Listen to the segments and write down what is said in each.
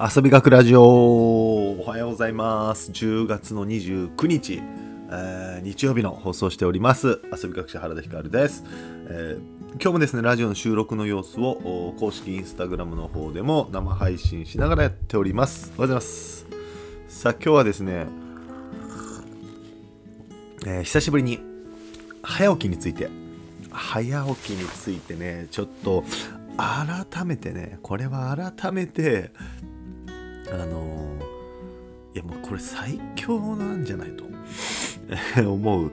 遊び学ラジオ。おはようございます。10月の29日、えー日曜日の放送しております。遊び学者原田光です、えー今日もですねラジオの収録の様子を公式インスタグラムの方でも生配信しながらやっております。おはようございます。さあ今日はですね、えー久しぶりに早起きについて。早起きについてねちょっと改めてねこれは改めてあのいやもうこれ最強なんじゃないと。思う、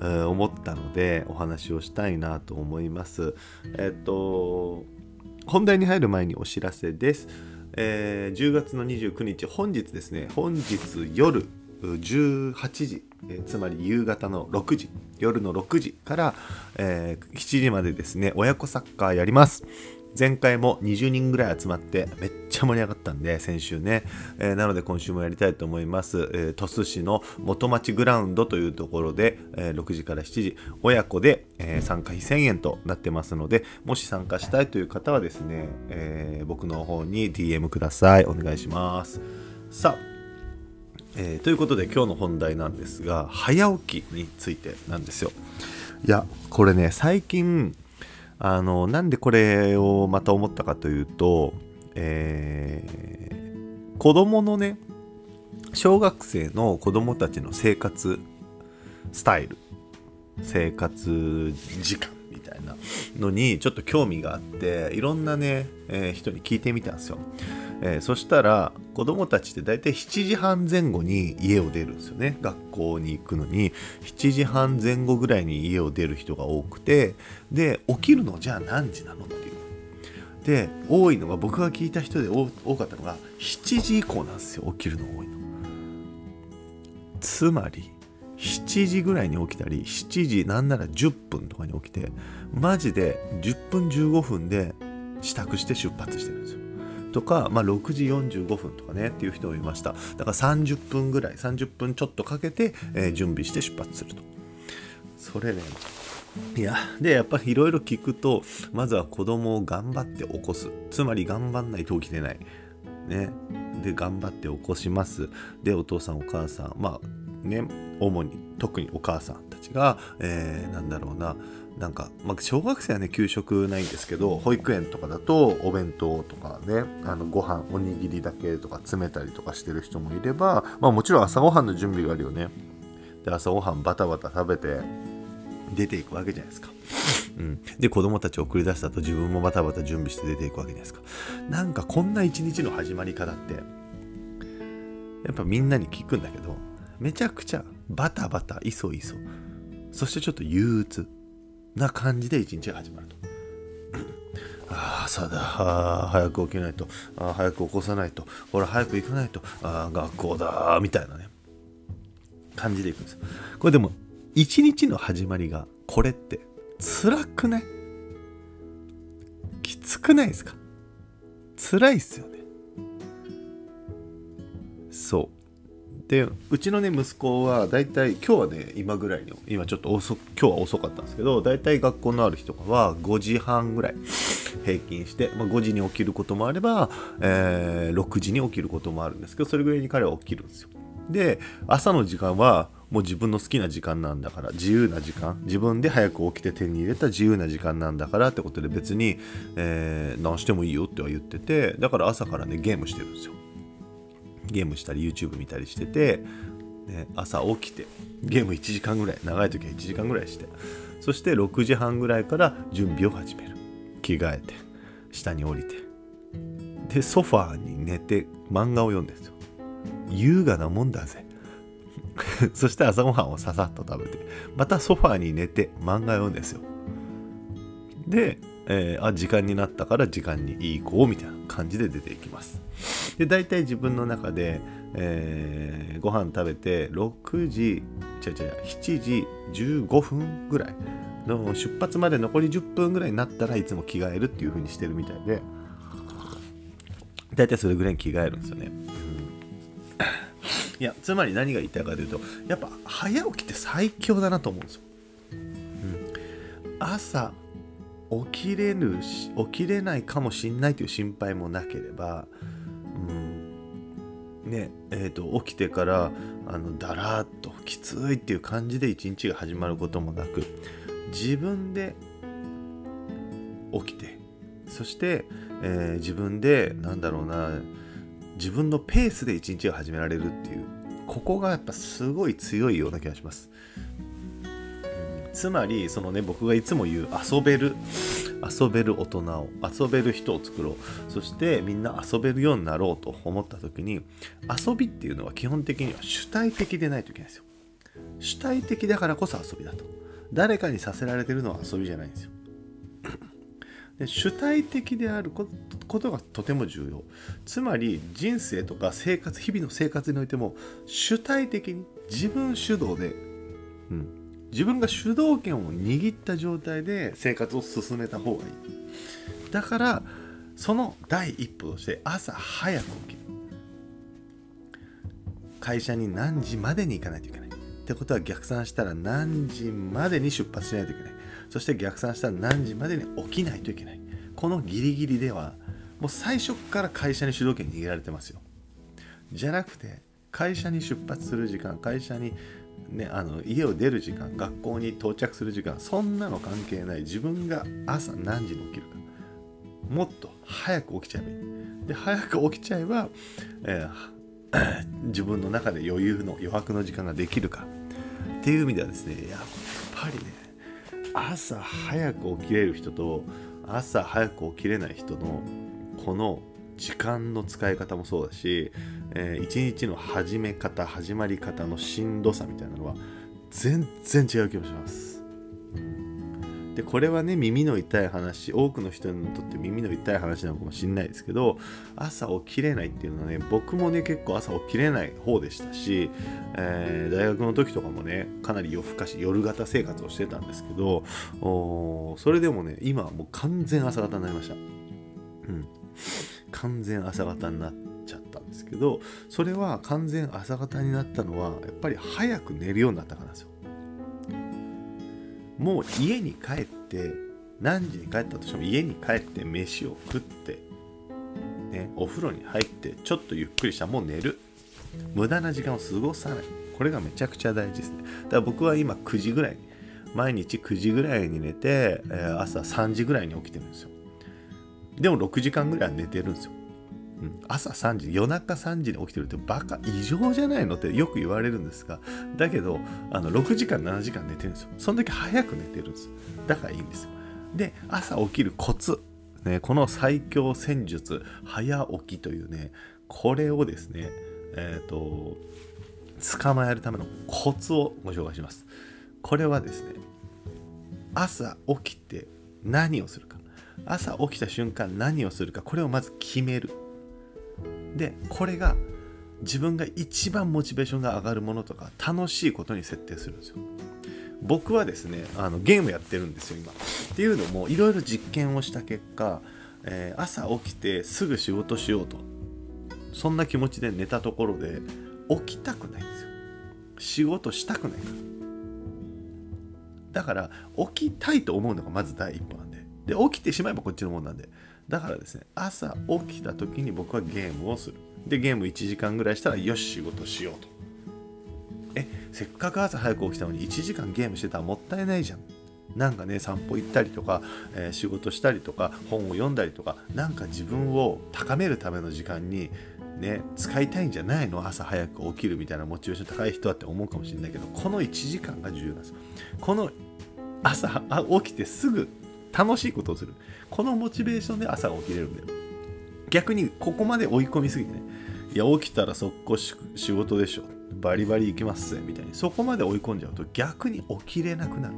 思ったのでお話をしたいなと思います。えっと本題に入る前にお知らせです、えー10月の29日本日ですね。本日夜18時、えーつまり夕方の6時夜の6時から、えー7時までですね親子サッカーやります。前回も20人ぐらい集まってめっちゃ盛り上がったんで先週ね、えーなので今週もやりたいと思います、えー鳥栖市の元町グラウンドというところで、えー6時から7時親子で、えー参加費1000円となってますのでもし参加したいという方はですね、えー僕の方に DM ください。お願いします。さあえーということで今日の本題なんですが早起きについてなんですよ。いやこれね最近あのなんでこれをまた思ったかというと、えー子供のね小学生の子供たちの生活スタイル生活時間みたいなのにちょっと興味があっていろんなね、えー人に聞いてみたんですよ、えーそしたら子供たちって大体7時半前後に家を出るんですよね。学校に行くのに。7時半前後ぐらいに家を出る人が多くて。で起きるのじゃあ何時なのっていう。で多いのが僕が聞いた人で多かったのが7時以降なんですよ起きるの多いの。つまり7時ぐらいに起きたり7時なんなら10分とかに起きてマジで10分15分で支度して出発してるんですよ。とか、まあ、6時45分とかねっていう人もいました。だから30分ぐらい30分ちょっとかけて、えー準備して出発すると。それねいやでやっぱりいろいろ聞くとまずは子供を頑張って起こす。つまり頑張んないと起きてない。ね。で頑張って起こします。でお父さんお母さんまあね主に特にお母さんたちが、えーなんだろうななんか、まあ、小学生はね給食ないんですけど保育園とかだとお弁当とかねあのご飯おにぎりだけとか詰めたりとかしてる人もいれば、まあ、もちろん朝ごはんの準備があるよね。で朝ごはんバタバタ食べて出ていくわけじゃないですか。うん、で子供たちを送り出したと自分もバタバタ準備して出ていくわけじゃないですか。なんかこんな一日の始まり方ってやっぱみんなに聞くんだけどめちゃくちゃバタバタいそいそ。そしてちょっと憂鬱な感じで一日が始まると。ああ朝だ。早く起きないと。あ早く起こさないと。ほら早く行かないと。あ学校だみたいなね。感じでいくんです。よこれでも一日の始まりがこれって辛くない？きつくないですか？辛いっすよね。でうちのね息子はだいたい今日はね今ぐらいに今ちょっと遅今日は遅かったんですけどだいたい学校のある日とかは5時半ぐらい平均して、まあ、5時に起きることもあれば、えー6時に起きることもあるんですけどそれぐらいに彼は起きるんですよ。で朝の時間はもう自分の好きな時間なんだから自由な時間自分で早く起きて手に入れた自由な時間なんだからってことで別に、えー何してもいいよっては言っててだから朝からねゲームしてるんですよ。ゲームしたり YouTube 見たりしてて、ね、朝起きてゲーム1時間ぐらい長い時は1時間ぐらいしてそして6時半ぐらいから準備を始める。着替えて下に降りて。でソファーに寝て漫画を読んでるんですよ。優雅なもんだぜ。そして朝ごはんをささっと食べてまたソファーに寝て漫画を読んでですよ。で、えーあ時間になったから時間に行こうみたいな感じで出ていきますで大体自分の中で、えーご飯食べて6時違う違う7時15分ぐらいの出発まで残り10分ぐらいになったらいつも着替えるっていう風にしてるみたいで。大体それぐらいに着替えるんですよね、うん。いやつまり何が言いたいかというとやっぱ早起きって最強だなと思うんですよ、うん、朝起きれるし起きれないかもしんないという心配もなければ、ねえーと、起きてからあのだらっときついっていう感じで一日が始まることもなく自分で起きてそして、えー、自分でなんだろうな自分のペースで一日が始められるっていうここがやっぱすごい強いような気がします。うんつまりそのね僕がいつも言う遊べる遊べる大人を遊べる人を作ろう。そしてみんな遊べるようになろうと思った時に遊びっていうのは基本的には主体的でないといけないんですよ。主体的だからこそ遊びだと。誰かにさせられてるのは遊びじゃないんですよ。で主体的であることがとても重要。つまり人生とか生活日々の生活においても主体的に自分主導で、うん、自分が主導権を握った状態で生活を進めた方がいい。だからその第一歩として朝早く起きる。会社に何時までに行かないといけない。ってことは逆算したら何時までに出発しないといけない。そして逆算したら何時までに起きないといけない。このギリギリではもう最初から会社に主導権握られてますよ。じゃなくて会社に出発する時間会社にね、あの家を出る時間学校に到着する時間そんなの関係ない。自分が朝何時に起きるか。もっと早く起きちゃえばいい。で早く起きちゃえば、えー、自分の中で余裕の余白の時間ができるか。っていう意味ではですねやっぱりね朝早く起きれる人と朝早く起きれない人のこの時間の使い方もそうだし、えー、一日の始め方始まり方のしんどさみたいなのは全然違う気もします。でこれはね耳の痛い話多くの人にとって耳の痛い話なのかもしれないですけど朝起きれないっていうのはね僕もね結構朝起きれない方でしたし、えー、大学の時とかもねかなり夜更かし夜型生活をしてたんですけどそれでもね今はもう完全朝型になりました。うん完全朝方になっちゃったんですけどそれは完全朝方になったのはやっぱり早く寝るようになったからですよ。もう家に帰って何時に帰ったとしても家に帰って飯を食って、ね、お風呂に入ってちょっとゆっくりしたもう寝る。無駄な時間を過ごさない。これがめちゃくちゃ大事ですね。だから僕は今9時ぐらい毎日9時ぐらいに寝て、え、朝3時ぐらいに起きてるんですよ。でも6時間ぐらいは寝てるんですよ。うん、朝3時夜中3時に起きてるってバカ異常じゃないのってよく言われるんですがだけどあの6時間7時間寝てるんですよ。その時早く寝てるんです。だからいいんですよ。で朝起きるコツ、ね、この最強戦術早起きというねこれをですねえっ、ー、と捕まえるためのコツをご紹介します。これはですね朝起きて何をするか。朝起きた瞬間何をするかこれをまず決める。でこれが自分が一番モチベーションが上がるものとか楽しいことに設定するんですよ。僕はですねあのゲームやってるんですよ今。っていうのもいろいろ実験をした結果、えー、朝起きてすぐ仕事しようと。そんな気持ちで寝たところで起きたくないんですよ。仕事したくないから。だから起きたいと思うのがまず第一歩なんですで起きてしまえばこっちのもんなんで。だからですね朝起きた時に僕はゲームをする。でゲーム1時間ぐらいしたらよし仕事しようと。えせっかく朝早く起きたのに1時間ゲームしてたらもったいないじゃん。なんかね散歩行ったりとか、えー、仕事したりとか本を読んだりとかなんか自分を高めるための時間にね使いたいんじゃないの？朝早く起きるみたいなモチベーション高い人はって思うかもしれないけどこの1時間が重要なんです。この朝起きてすぐ楽しいことをする。このモチベーションで朝が起きれるんだよ。逆にここまで追い込みすぎてね。いや起きたら速攻仕事でしょ。バリバリ行きますぜみたいに。そこまで追い込んじゃうと逆に起きれなくなる。っ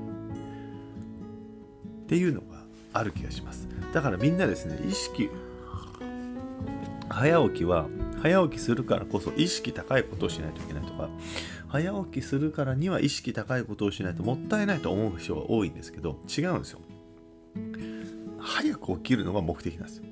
ていうのがある気がします。だからみんなですね意識早起きは早起きするからこそ意識高いことをしないといけないとか早起きするからには意識高いことをしないともったいないと思う人が多いんですけど違うんですよ。早く起きるのが目的なんですよ。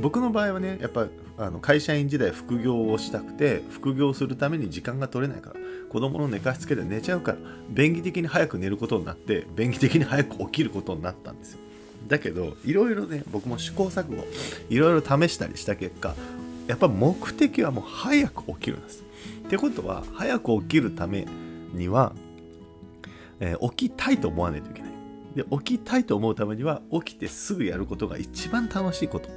僕の場合はねやっぱあの会社員時代副業をしたくて副業するために時間が取れないから子供の寝かしつけで寝ちゃうから便宜的に早く寝ることになって便宜的に早く起きることになったんですよ。だけどいろいろね僕も試行錯誤いろいろ試したりした結果やっぱ目的はもう早く起きるんです。ってことは早く起きるためには、えー、起きたいと思わないといけない。で起きたいと思うためには起きてすぐやることが一番楽しいこと、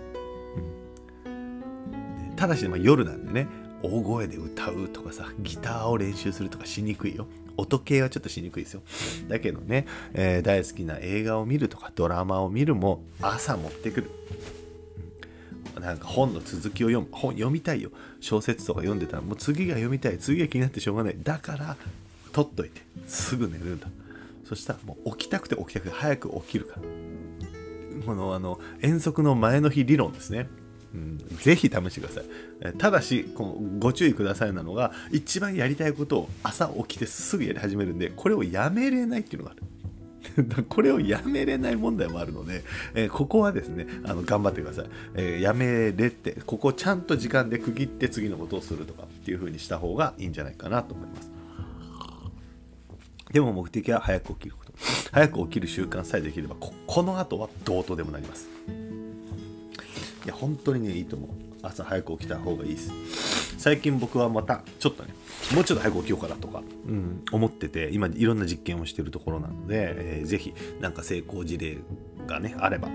うん、ただし、ま、夜なんでね大声で歌うとかさギターを練習するとかしにくいよ。音系はちょっとしにくいですよ。だけどね、えー、大好きな映画を見るとかドラマを見るも朝持ってくる。なんか本の続きを読む。本読みたいよ。小説とか読んでたらもう次が読みたい。次が気になってしょうがない。だから取っといて。すぐ寝るんだ。そしたらもう起きたくて起きたくて早く起きるからこのあの遠足の前の日理論ですねうん、ぜひ試してください。ただし、このご注意くださいなのが、一番やりたいことを朝起きてすぐやり始めるんで、これをやめれないっていうのがある。これをやめれない問題もあるので、えー、ここはですね、あの頑張ってください、えー、やめれて、ここをちゃんと時間で区切って次のことをするとかっていう風にした方がいいんじゃないかなと思います。でも目的は早く起きること。早く起きる習慣さえできれば、ここの後はどうとでもなります。いや、本当にね、いいと思う。朝早く起きた方がいいです。最近僕はまた、ちょっとね、もうちょっと早く起きようかなとか、うん、思ってて、今いろんな実験をしてるところなので、えー、ぜひ、なんか成功事例がね、あれば、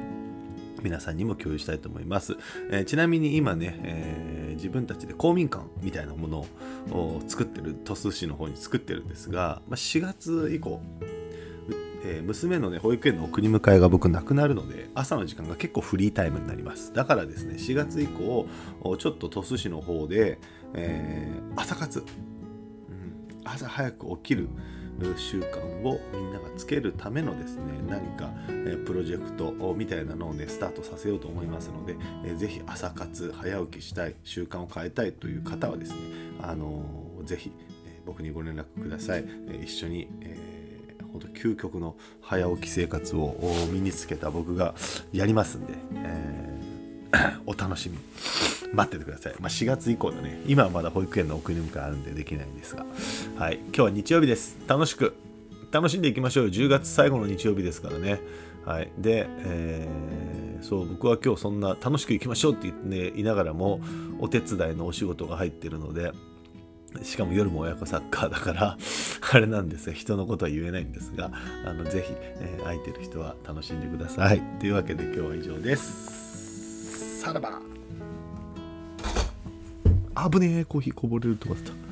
皆さんにも共有したいと思います。えー、ちなみに今ね、えー、自分たちで公民館みたいなものを作ってる、鳥栖市の方に作ってるんですが、まあ、4月以降、えー、娘のね保育園の送り迎えが僕なくなるので朝の時間が結構フリータイムになります。だからですね4月以降ちょっと鳥栖市の方で、えー、朝活、うん、朝早く起きる習慣をみんながつけるためのですね何か、プロジェクトみたいなのをねスタートさせようと思いますので、えー、ぜひ朝活早起きしたい習慣を変えたいという方はですねあのー、ぜひ、僕にご連絡ください、一緒に、えー本当究極の早起き生活を身につけた僕がやりますんで、えー、お楽しみ。待っててください、まあ、4月以降だね。今はまだ保育園の送り迎えあるんでできないんですが。はい。今日は日曜日です。楽しく楽しんでいきましょうよ。10月最後の日曜日ですからね。はい。で、えー、そう僕は今日そんな楽しくいきましょうって言って、ね、いながらもお手伝いのお仕事が入ってるのでしかも夜も親子サッカーだから あれなんですよ。人のことは言えないんですがあのぜひ、えー、空いてる人は楽しんでください。というわけで今日は以上です。さらば。危ねえコーヒーこぼれると思った。